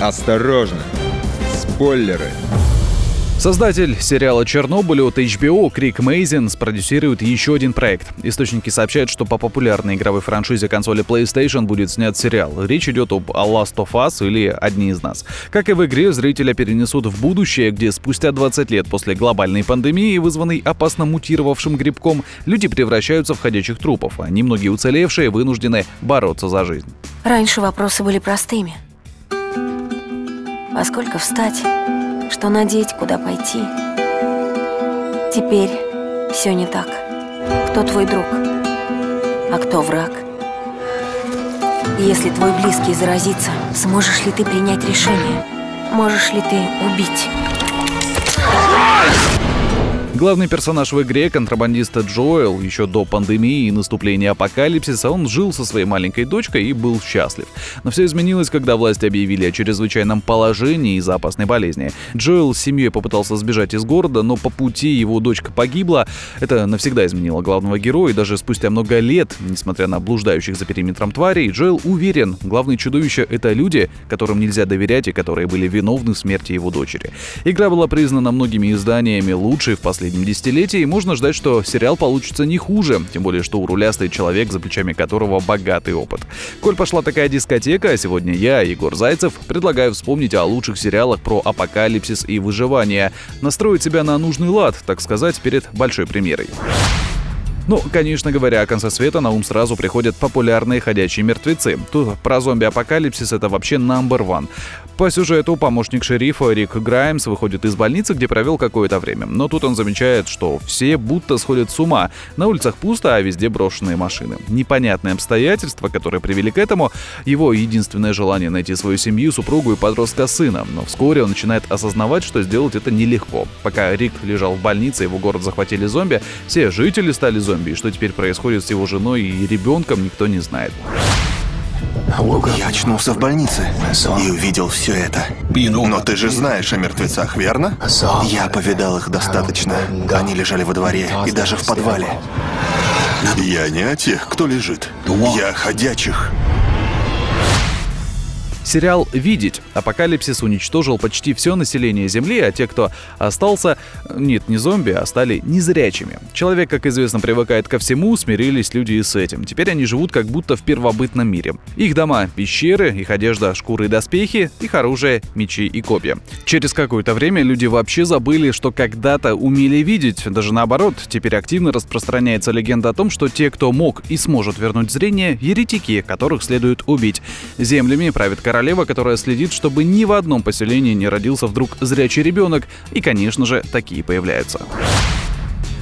Осторожно! Спойлеры! Создатель сериала «Чернобыль» от HBO Крик Мейзин спродюсирует еще один проект. Источники сообщают, что по популярной игровой франшизе консоли PlayStation будет снят сериал. Речь идет об A Last of Us или «Одни из нас». Как и в игре, зрителя перенесут в будущее, где спустя 20 лет после глобальной пандемии, вызванной опасно мутировавшим грибком, люди превращаются в ходячих трупов, а немногие уцелевшие вынуждены бороться за жизнь. Раньше вопросы были простыми. Во сколько встать? Что надеть, куда пойти? Теперь все не так. Кто твой друг? А кто враг? Если твой близкий заразится, сможешь ли ты принять решение? Можешь ли ты убить? Главный персонаж в игре, контрабандиста Джоэл, еще до пандемии и наступления апокалипсиса, он жил со своей маленькой дочкой и был счастлив. Но все изменилось, когда власти объявили о чрезвычайном положении из-за опасной болезни. Джоэл с семьей попытался сбежать из города, но по пути его дочка погибла. Это навсегда изменило главного героя, и даже спустя много лет, несмотря на блуждающих за периметром тварей, Джоэл уверен, главные чудовища — это люди, которым нельзя доверять и которые были виновны в смерти его дочери. Игра была признана многими изданиями лучшей в последние последнем десятилетии, и можно ждать, что сериал получится не хуже, тем более, что у руля стоит человек, за плечами которого богатый опыт. Коль пошла такая дискотека, а сегодня я, Егор Зайцев, предлагаю вспомнить о лучших сериалах про апокалипсис и выживание, настроить себя на нужный лад, так сказать, перед большой премьерой. Ну, конечно говоря, о конце света на ум сразу приходят популярные ходячие мертвецы. Тут про зомби-апокалипсис это вообще number one. По сюжету помощник шерифа Рик Граймс выходит из больницы, где провел какое-то время. Но тут он замечает, что все будто сходят с ума. На улицах пусто, а везде брошенные машины. Непонятные обстоятельства, которые привели к этому. Его единственное желание найти свою семью, супругу и подростка сына. Но вскоре он начинает осознавать, что сделать это нелегко. Пока Рик лежал в больнице, его город захватили зомби, все жители стали зомби зомби, и что теперь происходит с его женой и ребенком, никто не знает. Я очнулся в больнице и увидел все это. Но ты же знаешь о мертвецах, верно? Я повидал их достаточно. Они лежали во дворе и даже в подвале. Я не о тех, кто лежит. Я о ходячих. Сериал «Видеть». Апокалипсис уничтожил почти все население Земли, а те, кто остался, нет, не зомби, а стали незрячими. Человек, как известно, привыкает ко всему, смирились люди и с этим. Теперь они живут как будто в первобытном мире. Их дома — пещеры, их одежда — шкуры и доспехи, их оружие — мечи и копья. Через какое-то время люди вообще забыли, что когда-то умели видеть. Даже наоборот, теперь активно распространяется легенда о том, что те, кто мог и сможет вернуть зрение — еретики, которых следует убить. Землями правит король королева, которая следит, чтобы ни в одном поселении не родился вдруг зрячий ребенок. И, конечно же, такие появляются.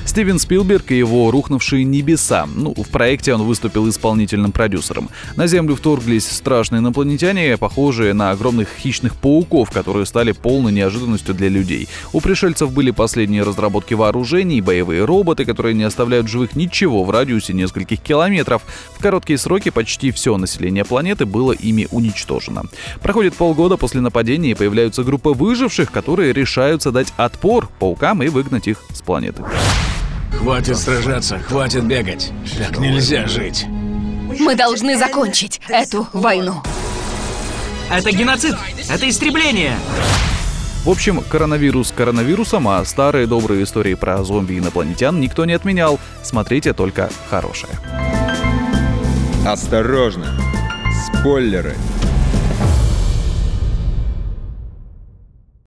Стивен Спилберг и его «Рухнувшие небеса». Ну, в проекте он выступил исполнительным продюсером. На Землю вторглись страшные инопланетяне, похожие на огромных хищных пауков, которые стали полной неожиданностью для людей. У пришельцев были последние разработки вооружений, боевые роботы, которые не оставляют живых ничего в радиусе нескольких километров. В короткие сроки почти все население планеты было ими уничтожено. Проходит полгода после нападения и появляются группы выживших, которые решаются дать отпор паукам и выгнать их с планеты. Хватит сражаться, хватит бегать. Так нельзя жить. Мы должны закончить эту войну. Это геноцид! Это истребление! В общем, коронавирус коронавирусом, а старые добрые истории про зомби-инопланетян никто не отменял. Смотрите только хорошее. Осторожно! Спойлеры!